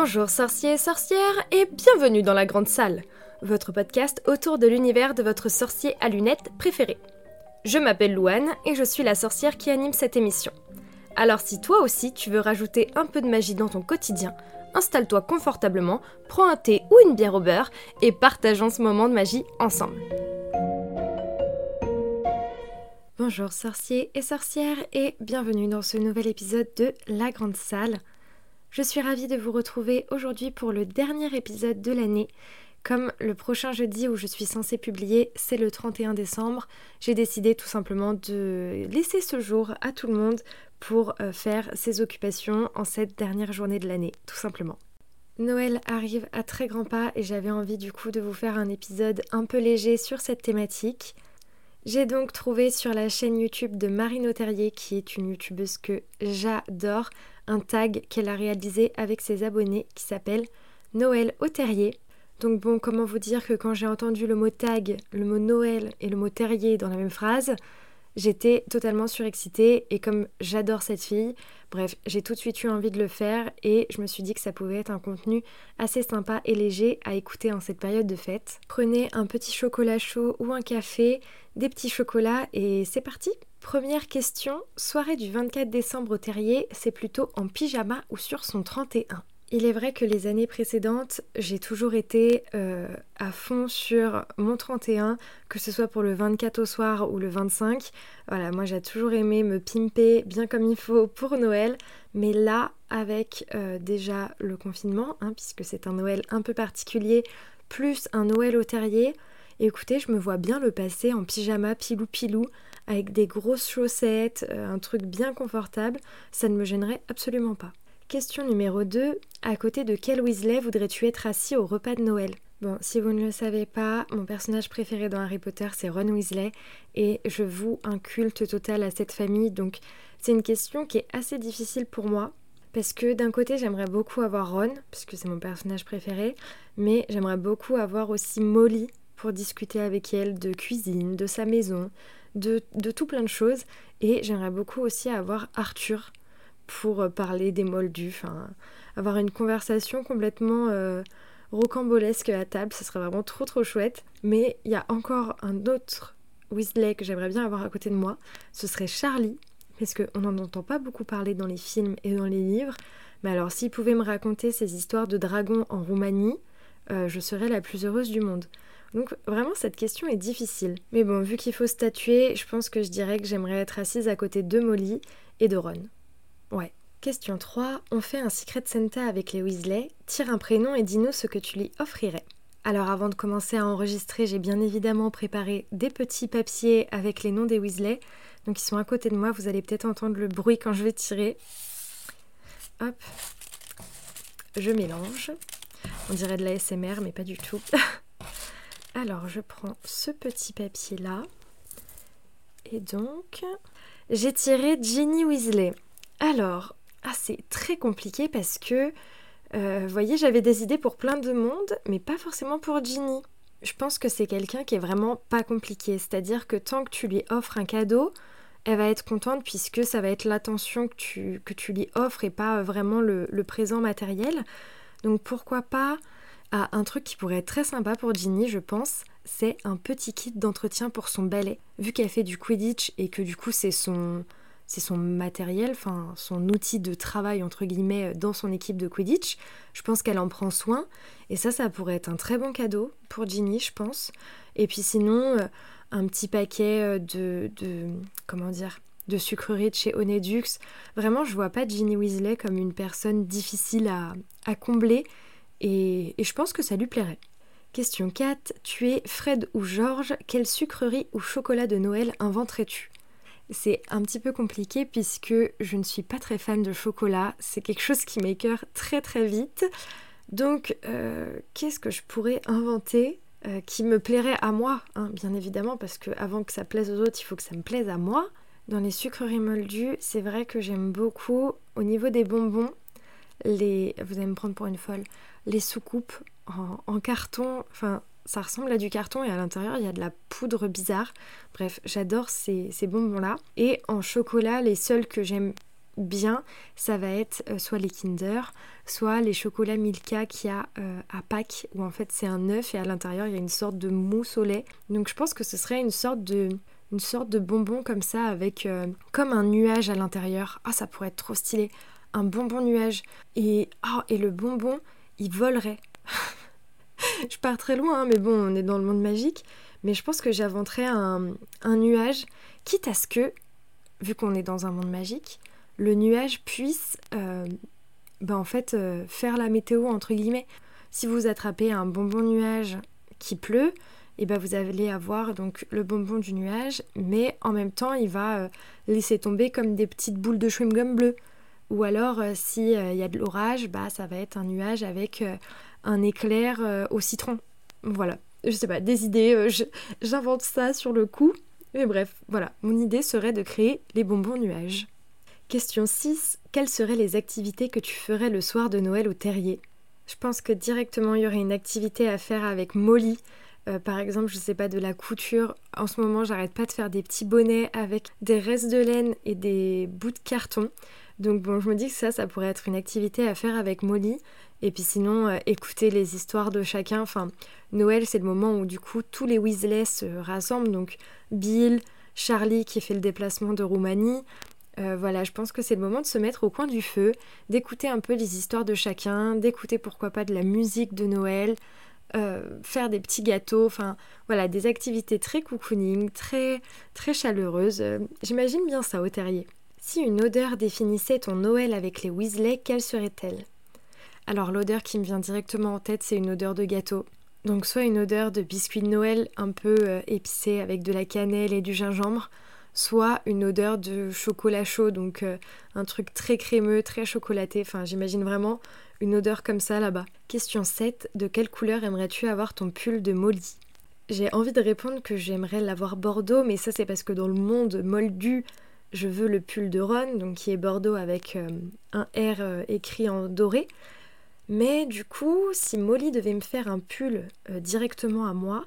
Bonjour sorciers et sorcières et bienvenue dans la grande salle, votre podcast autour de l'univers de votre sorcier à lunettes préféré. Je m'appelle Louane et je suis la sorcière qui anime cette émission. Alors si toi aussi tu veux rajouter un peu de magie dans ton quotidien, installe-toi confortablement, prends un thé ou une bière au beurre et partageons ce moment de magie ensemble. Bonjour sorciers et sorcières et bienvenue dans ce nouvel épisode de La Grande Salle. Je suis ravie de vous retrouver aujourd'hui pour le dernier épisode de l'année. Comme le prochain jeudi où je suis censée publier, c'est le 31 décembre, j'ai décidé tout simplement de laisser ce jour à tout le monde pour euh, faire ses occupations en cette dernière journée de l'année, tout simplement. Noël arrive à très grands pas et j'avais envie du coup de vous faire un épisode un peu léger sur cette thématique. J'ai donc trouvé sur la chaîne YouTube de Marine Terrier, qui est une youtubeuse que j'adore, un tag qu'elle a réalisé avec ses abonnés qui s'appelle Noël au terrier. Donc bon, comment vous dire que quand j'ai entendu le mot tag, le mot Noël et le mot terrier dans la même phrase, j'étais totalement surexcitée et comme j'adore cette fille, bref, j'ai tout de suite eu envie de le faire et je me suis dit que ça pouvait être un contenu assez sympa et léger à écouter en cette période de fête. Prenez un petit chocolat chaud ou un café, des petits chocolats et c'est parti Première question, soirée du 24 décembre au terrier, c'est plutôt en pyjama ou sur son 31 il est vrai que les années précédentes, j'ai toujours été euh, à fond sur mon 31, que ce soit pour le 24 au soir ou le 25. Voilà, moi j'ai toujours aimé me pimper bien comme il faut pour Noël. Mais là, avec euh, déjà le confinement, hein, puisque c'est un Noël un peu particulier, plus un Noël au terrier, écoutez, je me vois bien le passer en pyjama pilou-pilou, avec des grosses chaussettes, euh, un truc bien confortable. Ça ne me gênerait absolument pas. Question numéro 2. À côté de quel Weasley voudrais-tu être assis au repas de Noël? Bon, si vous ne le savez pas, mon personnage préféré dans Harry Potter, c'est Ron Weasley, et je voue un culte total à cette famille, donc c'est une question qui est assez difficile pour moi, parce que d'un côté, j'aimerais beaucoup avoir Ron, puisque c'est mon personnage préféré, mais j'aimerais beaucoup avoir aussi Molly pour discuter avec elle de cuisine, de sa maison, de, de tout plein de choses, et j'aimerais beaucoup aussi avoir Arthur, pour euh, parler des moldus, avoir une conversation complètement euh, rocambolesque à table, ce serait vraiment trop trop chouette. Mais il y a encore un autre Weasley que j'aimerais bien avoir à côté de moi, ce serait Charlie, parce qu'on n'en entend pas beaucoup parler dans les films et dans les livres. Mais alors s'il pouvait me raconter ces histoires de dragons en Roumanie, euh, je serais la plus heureuse du monde. Donc vraiment cette question est difficile. Mais bon, vu qu'il faut statuer, je pense que je dirais que j'aimerais être assise à côté de Molly et de Ron. Ouais. Question 3. On fait un Secret Santa avec les Weasley. Tire un prénom et dis-nous ce que tu lui offrirais. Alors avant de commencer à enregistrer, j'ai bien évidemment préparé des petits papiers avec les noms des Weasley. Donc ils sont à côté de moi, vous allez peut-être entendre le bruit quand je vais tirer. Hop. Je mélange. On dirait de la SMR, mais pas du tout. Alors je prends ce petit papier là. Et donc, j'ai tiré Ginny Weasley. Alors, ah, c'est très compliqué parce que, euh, voyez, j'avais des idées pour plein de monde, mais pas forcément pour Ginny. Je pense que c'est quelqu'un qui est vraiment pas compliqué, c'est-à-dire que tant que tu lui offres un cadeau, elle va être contente puisque ça va être l'attention que tu, lui offres et pas vraiment le, le présent matériel. Donc pourquoi pas ah, un truc qui pourrait être très sympa pour Ginny, je pense, c'est un petit kit d'entretien pour son ballet. Vu qu'elle fait du Quidditch et que du coup c'est son, c'est son matériel, enfin son outil de travail entre guillemets dans son équipe de Quidditch. Je pense qu'elle en prend soin et ça, ça pourrait être un très bon cadeau pour Ginny, je pense. Et puis sinon, euh, un petit paquet euh, de, de comment dire, de sucreries de chez Onedux. Vraiment, je vois pas Ginny Weasley comme une personne difficile à, à combler et, et je pense que ça lui plairait. Question 4. Tu es Fred ou George Quelle sucrerie ou chocolat de Noël inventerais-tu? C'est un petit peu compliqué puisque je ne suis pas très fan de chocolat. C'est quelque chose qui m'écœure très très vite. Donc, euh, qu'est-ce que je pourrais inventer euh, qui me plairait à moi, hein, bien évidemment, parce que avant que ça plaise aux autres, il faut que ça me plaise à moi. Dans les sucreries moldues, c'est vrai que j'aime beaucoup, au niveau des bonbons, les, vous allez me prendre pour une folle, les soucoupes en, en carton, enfin ça ressemble à du carton et à l'intérieur il y a de la poudre bizarre. Bref, j'adore ces, bonbons-là. Et en chocolat, les seuls que j'aime bien, ça va être euh, soit les Kinder, soit les chocolats Milka qu'il y a euh, à Pâques, où en fait c'est un œuf et à l'intérieur il y a une sorte de mousse au lait. Donc je pense que ce serait une sorte de, une sorte de bonbon comme ça, avec euh, comme un nuage à l'intérieur. Ah, ça pourrait être trop stylé. Un bonbon nuage. Et, oh, et le bonbon, il volerait. Je pars très loin, hein, mais bon, on est dans le monde magique. Mais je pense que j'inventerais un, nuage, quitte à ce que, vu qu'on est dans un monde magique, le nuage puisse euh, ben en fait euh, faire la météo entre guillemets. Si vous attrapez un bonbon nuage qui pleut, et eh ben vous allez avoir donc le bonbon du nuage, mais en même temps il va euh, laisser tomber comme des petites boules de chewing-gum bleu. Ou alors s'il y a de l'orage, bah ça va être un nuage avec un éclair au citron. Voilà, je sais pas, des idées, j'invente ça sur le coup. Mais bref, voilà, mon idée serait de créer les bonbons nuages. Question 6. Quelles seraient les activités que tu ferais le soir de Noël au terrier? Je pense que directement il y aurait une activité à faire avec Molly. Euh, par exemple, je sais pas, de la couture. En ce moment, j'arrête pas de faire des petits bonnets avec des restes de laine et des bouts de carton. Donc bon, je me dis que ça, ça pourrait être une activité à faire avec Molly. Et puis sinon, euh, écouter les histoires de chacun. Enfin, Noël, c'est le moment où du coup tous les Weasley se rassemblent. Donc Bill, Charlie qui fait le déplacement de Roumanie, euh, voilà, je pense que c'est le moment de se mettre au coin du feu, d'écouter un peu les histoires de chacun, d'écouter pourquoi pas de la musique de Noël, euh, faire des petits gâteaux, enfin voilà, des activités très cocooning, très très chaleureuses. J'imagine bien ça au terrier. Si une odeur définissait ton Noël avec les Weasley, quelle serait-elle? Alors l'odeur qui me vient directement en tête, c'est une odeur de gâteau. Donc soit une odeur de biscuit de Noël un peu épicé avec de la cannelle et du gingembre, soit une odeur de chocolat chaud, donc euh, un truc très crémeux, très chocolaté. Enfin, j'imagine vraiment une odeur comme ça là-bas. Question 7. De quelle couleur aimerais-tu avoir ton pull de Molly J'ai envie de répondre que j'aimerais l'avoir bordeaux, mais ça c'est parce que dans le monde moldu, je veux le pull de Ron, donc qui est bordeaux avec euh, un R euh, écrit en doré. Mais du coup, si Molly devait me faire un pull directement à moi,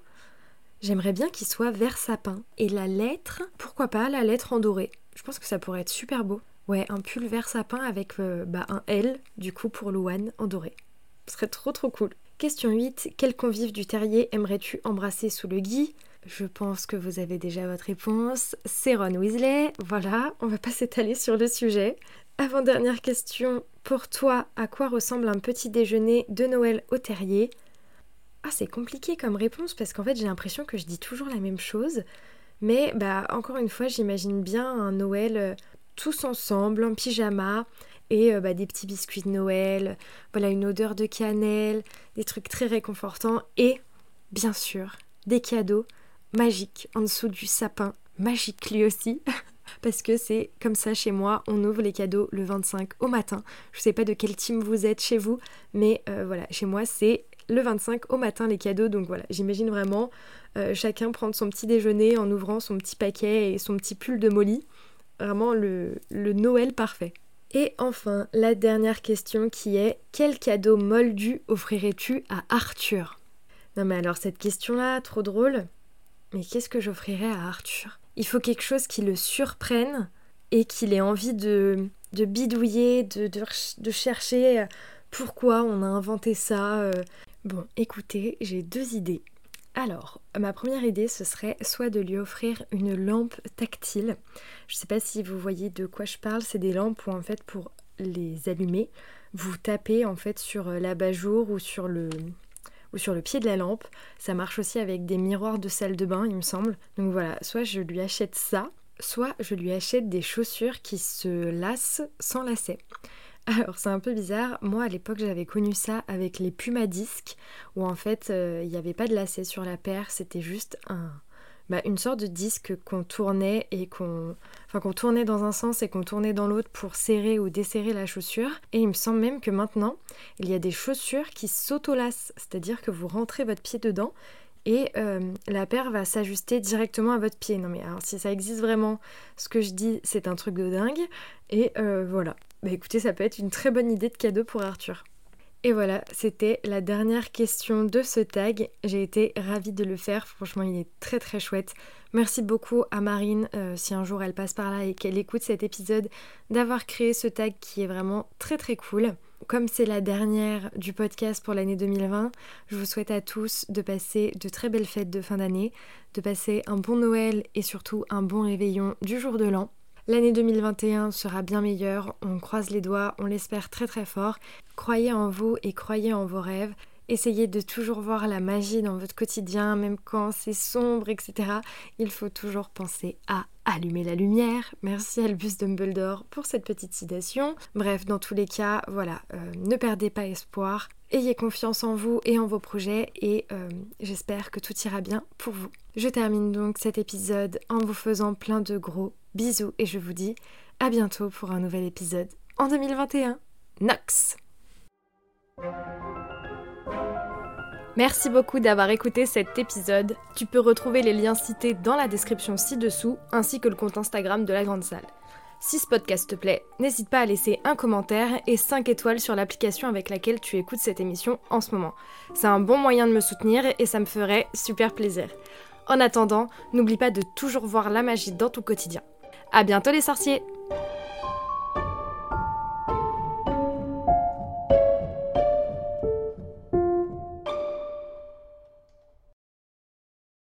J'aimerais bien qu'il soit vert sapin. Et la lettre, pourquoi pas la lettre en doré? Je pense que ça pourrait être super beau. Ouais, un pull vert sapin avec euh, bah, un L, du coup, pour Louane en doré. Ce serait trop trop cool. Question 8. Quel convive du terrier aimerais-tu embrasser sous le gui? Je pense que vous avez déjà votre réponse. C'est Ron Weasley. Voilà, on va pas s'étaler sur le sujet. Avant-dernière question. Pour toi, à quoi ressemble un petit déjeuner de Noël au terrier? Ah, c'est compliqué comme réponse parce qu'en fait j'ai l'impression que je dis toujours la même chose. Mais bah encore une fois, j'imagine bien un Noël euh, tous ensemble, en pyjama, et euh, bah, des petits biscuits de Noël, voilà une odeur de cannelle, des trucs très réconfortants, et bien sûr des cadeaux magiques en dessous du sapin, magique lui aussi. Parce que c'est comme ça chez moi, on ouvre les cadeaux le 25 au matin. Je sais pas de quel team vous êtes chez vous, mais euh, voilà, chez moi c'est le 25 au matin les cadeaux. Donc voilà, j'imagine vraiment euh, chacun prendre son petit déjeuner en ouvrant son petit paquet et son petit pull de Molly. Vraiment le, le Noël parfait. Et enfin, la dernière question qui est quel cadeau moldu offrirais-tu à Arthur? Non mais alors cette question-là, trop drôle. Mais qu'est-ce que j'offrirais à Arthur? Il faut quelque chose qui le surprenne et qu'il ait envie de, bidouiller, de, de, chercher pourquoi on a inventé ça, euh, Bon, écoutez, j'ai deux idées. Alors, ma première idée, ce serait soit de lui offrir une lampe tactile. Je ne sais pas si vous voyez de quoi je parle, c'est des lampes où en fait pour les allumer, vous tapez en fait sur l'abat-jour ou sur le ou sur le pied de la lampe. Ça marche aussi avec des miroirs de salle de bain, il me semble. Donc voilà, soit je lui achète ça, soit je lui achète des chaussures qui se lassent sans lacets. Alors c'est un peu bizarre, moi à l'époque j'avais connu ça avec les Puma disques où en fait euh, il n'y avait pas de lacet sur la paire, c'était juste un, bah, une sorte de disque qu'on tournait et qu'on enfin qu'on tournait dans un sens et qu'on tournait dans l'autre pour serrer ou desserrer la chaussure. Et il me semble même que maintenant il y a des chaussures qui s'autolassent, c'est-à-dire que vous rentrez votre pied dedans et euh, la paire va s'ajuster directement à votre pied. Non mais alors si ça existe vraiment, ce que je dis c'est un truc de dingue. Et euh, voilà, bah écoutez, ça peut être une très bonne idée de cadeau pour Arthur. Et voilà, c'était la dernière question de ce tag. J'ai été ravie de le faire, franchement il est très très chouette. Merci beaucoup à Marine, euh, si un jour elle passe par là et qu'elle écoute cet épisode, d'avoir créé ce tag qui est vraiment très très cool. Comme c'est la dernière du podcast pour l'année 2020, je vous souhaite à tous de passer de très belles fêtes de fin d'année, de passer un bon Noël et surtout un bon réveillon du jour de l'an. L'année 2021 sera bien meilleure, on croise les doigts, on l'espère très très fort. Croyez en vous et croyez en vos rêves. Essayez de toujours voir la magie dans votre quotidien, même quand c'est sombre, etc. Il faut toujours penser à allumer la lumière. Merci Albus Dumbledore pour cette petite citation. Bref, dans tous les cas, voilà, euh, ne perdez pas espoir. Ayez confiance en vous et en vos projets et euh, j'espère que tout ira bien pour vous. Je termine donc cet épisode en vous faisant plein de gros bisous et je vous dis à bientôt pour un nouvel épisode en 2021. Nox Merci beaucoup d'avoir écouté cet épisode. Tu peux retrouver les liens cités dans la description ci-dessous, ainsi que le compte Instagram de la Grande Salle. Si ce podcast te plaît, n'hésite pas à laisser un commentaire et 5 étoiles sur l'application avec laquelle tu écoutes cette émission en ce moment. C'est un bon moyen de me soutenir et ça me ferait super plaisir. En attendant, n'oublie pas de toujours voir la magie dans ton quotidien. À bientôt les sorciers